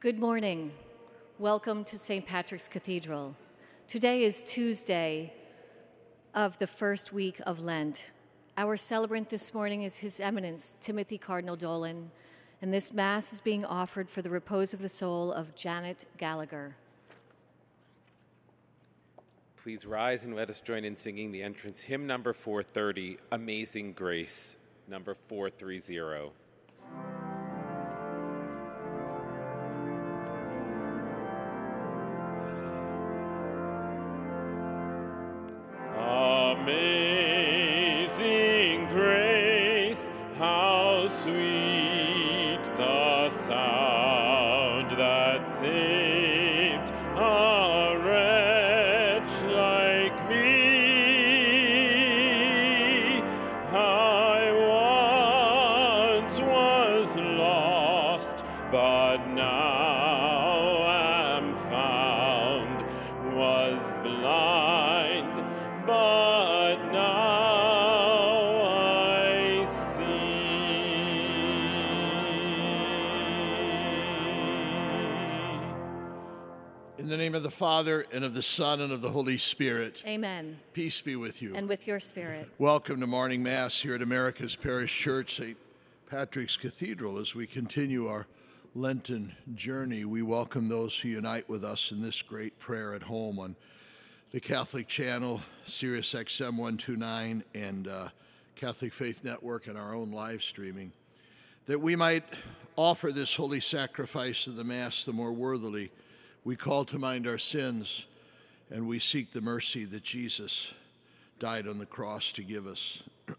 Good morning. Welcome to St. Patrick's Cathedral. Today is Tuesday of the first week of Lent. Our celebrant this morning is His Eminence Timothy Cardinal Dolan, and this Mass is being offered for the repose of the soul of Janet Gallagher. Please rise and let us join in singing the entrance hymn number 430, Amazing Grace, number 430. Sweet Father, and of the Son, and of the Holy Spirit, Amen. peace be with you. And with your spirit. Welcome to morning Mass here at America's Parish Church, St. Patrick's Cathedral. As we continue our Lenten journey, we welcome those who unite with us in this great prayer at home on the Catholic Channel, Sirius XM 129, and uh, Catholic Faith Network, and our own live streaming, that we might offer this holy sacrifice of the Mass the more worthily. We call to mind our sins and we seek the mercy that Jesus died on the cross to give us.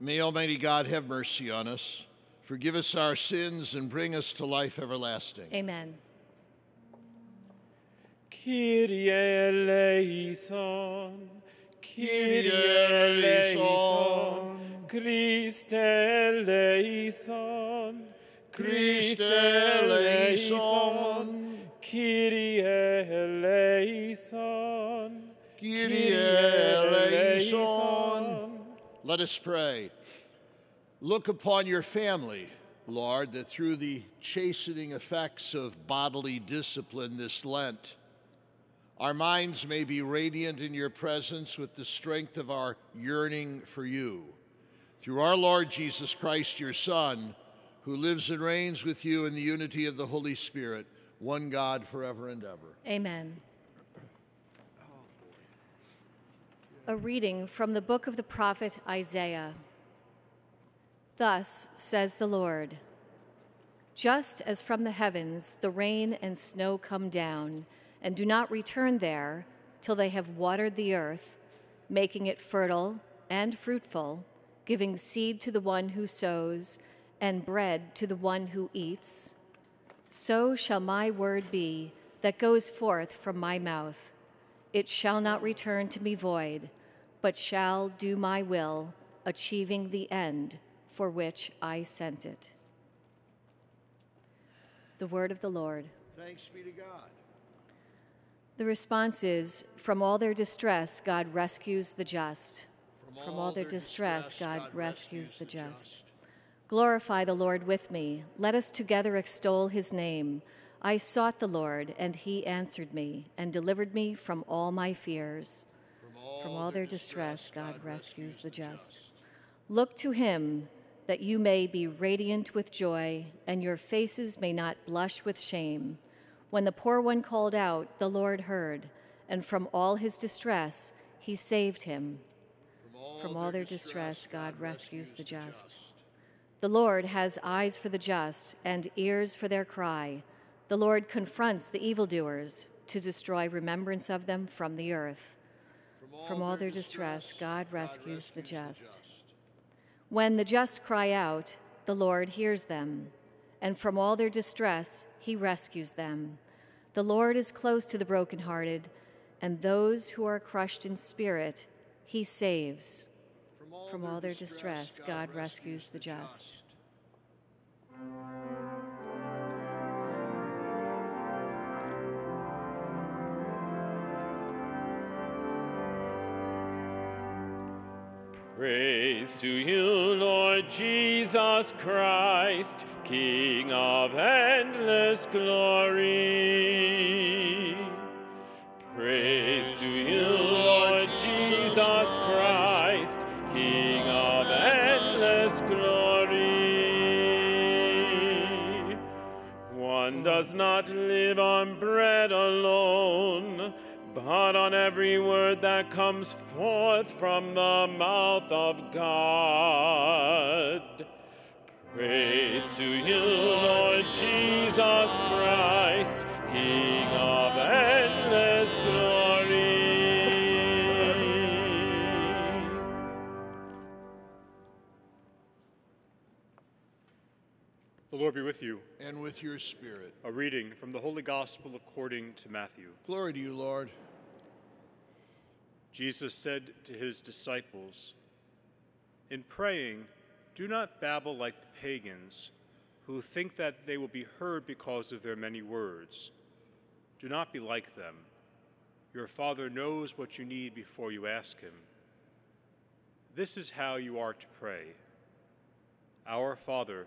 May Almighty God have mercy on us, forgive us our sins, and bring us to life everlasting. Amen. Kyrie eleison, Kyrie Kyrie eleison, Christe eleison, Christe eleison, Kyrie eleison, Kyrie eleison. Let us pray. Look upon your family, Lord, that through the chastening effects of bodily discipline this Lent, our minds may be radiant in your presence with the strength of our yearning for you. Through our Lord Jesus Christ, your Son, who lives and reigns with you in the unity of the Holy Spirit, one God forever and ever. Amen. A reading from the book of the prophet Isaiah. Thus says the Lord Just as from the heavens the rain and snow come down, and do not return there till they have watered the earth, making it fertile and fruitful, giving seed to the one who sows, and bread to the one who eats, so shall my word be that goes forth from my mouth. It shall not return to me void, but shall do my will, achieving the end for which I sent it. The word of the Lord. Thanks be to God. The response is From all their distress, God rescues the just. From all their distress, God rescues the just. Glorify the Lord with me. Let us together extol his name. I sought the Lord, and he answered me and delivered me from all my fears. From all their distress, God rescues the just. Look to him that you may be radiant with joy and your faces may not blush with shame. When the poor one called out, the Lord heard, and from all his distress, he saved him. From all their distress, God rescues the just. The Lord has eyes for the just and ears for their cry. The Lord confronts the evildoers to destroy remembrance of them from the earth. From all their distress, God rescues the just. When the just cry out, the Lord hears them, and from all their distress, he rescues them. The Lord is close to the brokenhearted, and those who are crushed in spirit, he saves. From all their distress, God rescues the just. Praise to you, Lord Jesus Christ, King of endless glory. Alone, but on every word that comes forth from the mouth of God. Praise to you, Lord Jesus Christ, King of endless Lord be with you. And with your spirit. A reading from the Holy Gospel according to Matthew. Glory to you, Lord. Jesus said to his disciples, In praying, do not babble like the pagans, who think that they will be heard because of their many words. Do not be like them. Your Father knows what you need before you ask Him. This is how you are to pray Our Father,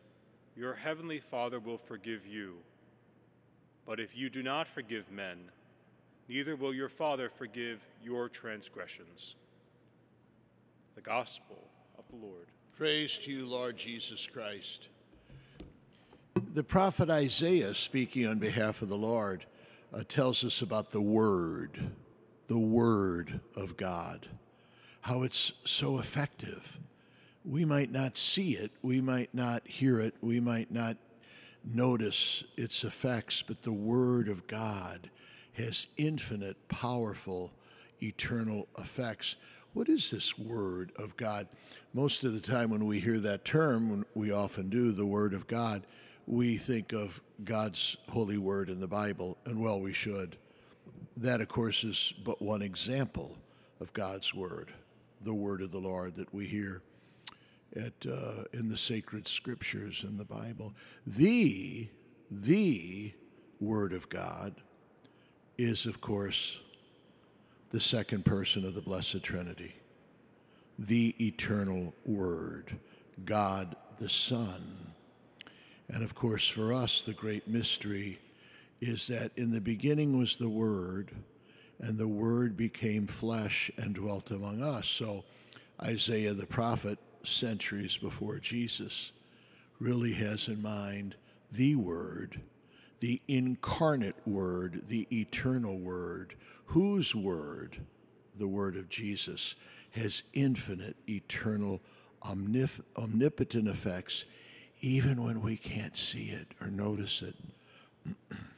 your heavenly Father will forgive you. But if you do not forgive men, neither will your Father forgive your transgressions. The Gospel of the Lord. Praise to you, Lord Jesus Christ. The prophet Isaiah, speaking on behalf of the Lord, uh, tells us about the Word, the Word of God, how it's so effective. We might not see it, we might not hear it, we might not notice its effects, but the Word of God has infinite, powerful, eternal effects. What is this Word of God? Most of the time, when we hear that term, we often do, the Word of God, we think of God's holy Word in the Bible, and well, we should. That, of course, is but one example of God's Word, the Word of the Lord that we hear at uh, in the sacred scriptures in the Bible. The the Word of God is, of course, the second person of the Blessed Trinity, the eternal Word, God the Son. And of course, for us, the great mystery is that in the beginning was the Word, and the Word became flesh and dwelt among us. So, Isaiah the prophet, centuries before Jesus, really has in mind the Word, the incarnate Word, the eternal Word, whose Word, the Word of Jesus, has infinite, eternal, omnip- omnipotent effects, even when we can't see it or notice it.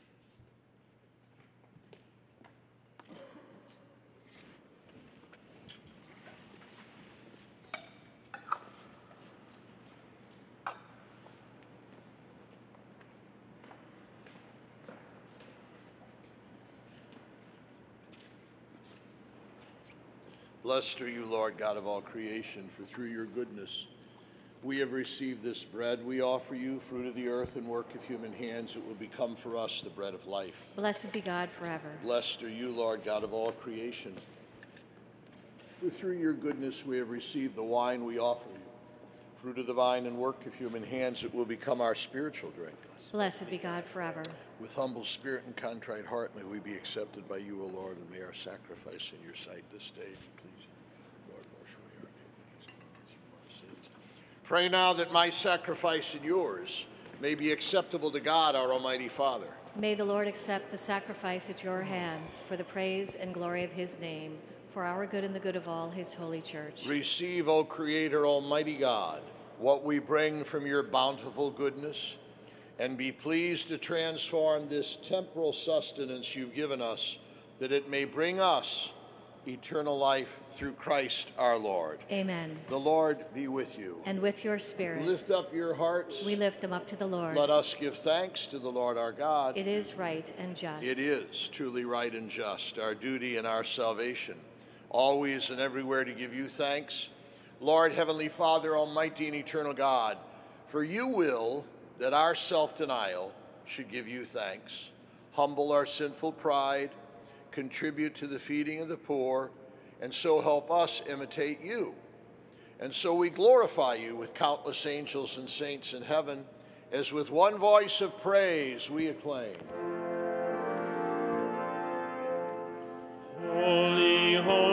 Blessed are you, Lord God of all creation, for through your goodness we have received this bread. We offer you, fruit of the earth and work of human hands, it will become for us the bread of life. Blessed be God forever. Blessed are you, Lord God of all creation. For through your goodness we have received the wine we offer you. Fruit of the vine and work of human hands, it will become our spiritual drink. Blessed be God forever. With humble spirit and contrite heart, may we be accepted by you, O Lord, and may our sacrifice in your sight this day be pleasing. Lord, wash away our iniquities and cleanse us from our sins. Pray now that my sacrifice and yours may be acceptable to God, our Almighty Father. May the Lord accept the sacrifice at your hands for the praise and glory of his name, for our good and the good of all his holy church. Receive, O Creator, Almighty God, what we bring from your bountiful goodness, and be pleased to transform this temporal sustenance you've given us, that it may bring us eternal life through Christ our Lord. Amen. The Lord be with you. And with your spirit. Lift up your hearts. We lift them up to the Lord. Let us give thanks to the Lord our God. It is right and just. It is truly right and just, our duty and our salvation, always and everywhere to give you thanks. Lord, Heavenly Father, Almighty and Eternal God, for you will that our self denial should give you thanks, humble our sinful pride, contribute to the feeding of the poor, and so help us imitate you. And so we glorify you with countless angels and saints in heaven, as with one voice of praise we acclaim. Holy, holy,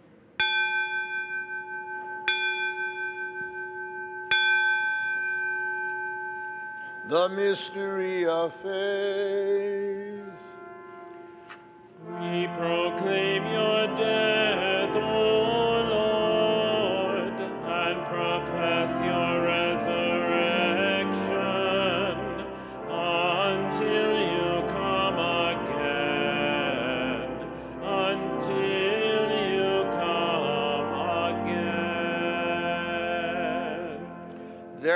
The mystery of faith. We proclaim your death,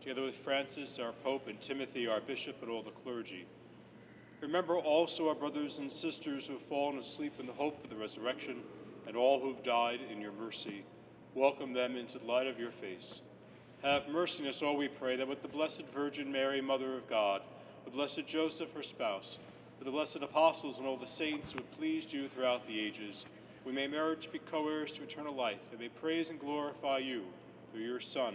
together with Francis, our Pope, and Timothy, our Bishop, and all the clergy. Remember also our brothers and sisters who have fallen asleep in the hope of the resurrection, and all who have died in your mercy. Welcome them into the light of your face. Have mercy on us all, we pray, that with the Blessed Virgin Mary, Mother of God, the blessed Joseph, her spouse, with the blessed apostles and all the saints who have pleased you throughout the ages, we may merit to be co heirs to eternal life, and may praise and glorify you through your Son,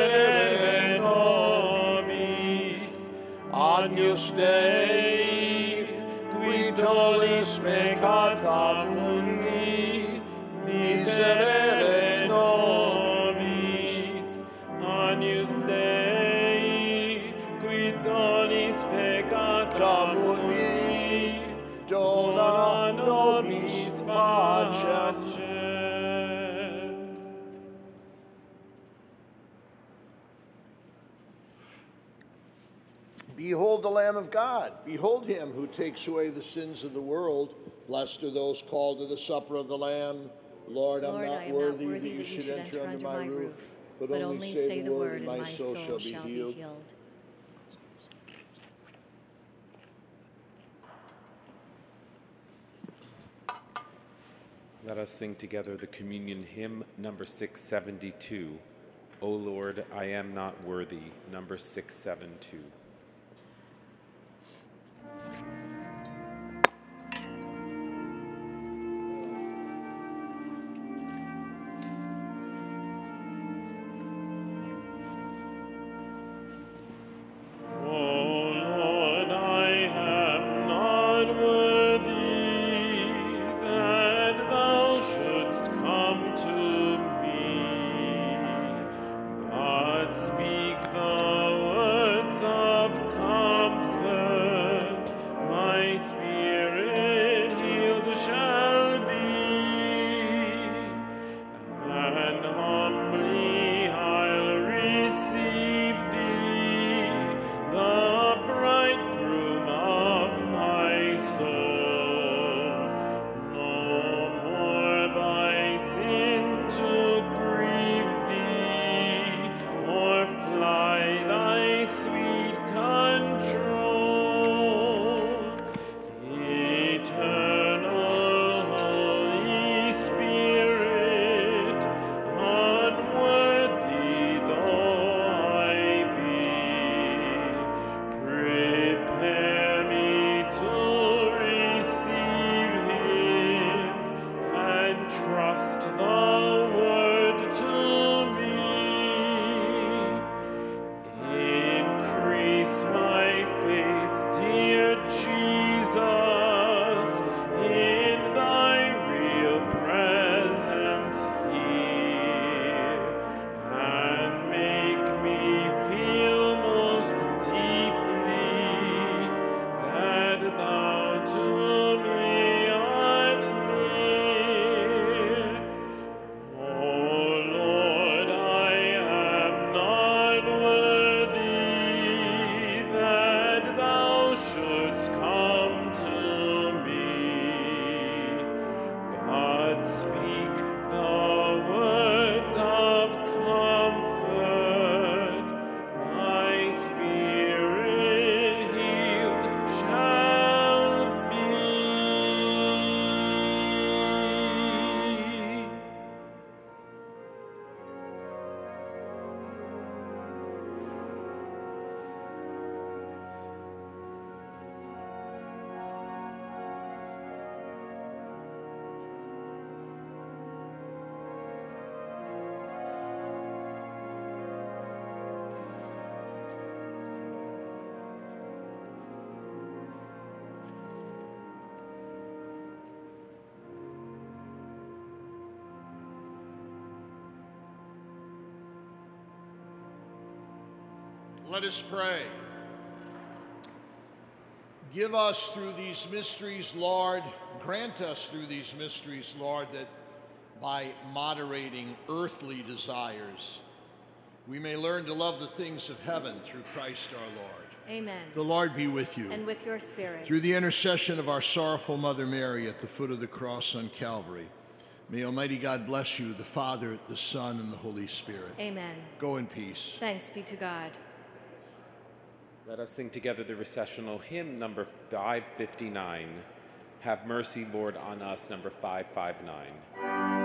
Dei, Lamb of God. Behold him who takes away the sins of the world. Blessed are those called to the supper of the Lamb. Lord, I'm, not, I worthy not worthy that you should enter under my roof, but only say the word, and my soul shall be healed. Let us sing together the communion hymn number 672. O Lord, I am not worthy, number 672. Let us pray. Give us through these mysteries, Lord, grant us through these mysteries, Lord, that by moderating earthly desires, we may learn to love the things of heaven through Christ our Lord. Amen. The Lord be with you. And with your spirit. Through the intercession of our sorrowful Mother Mary at the foot of the cross on Calvary, may Almighty God bless you, the Father, the Son, and the Holy Spirit. Amen. Go in peace. Thanks be to God. Let us sing together the recessional hymn number 559. Have mercy, Lord, on us, number 559.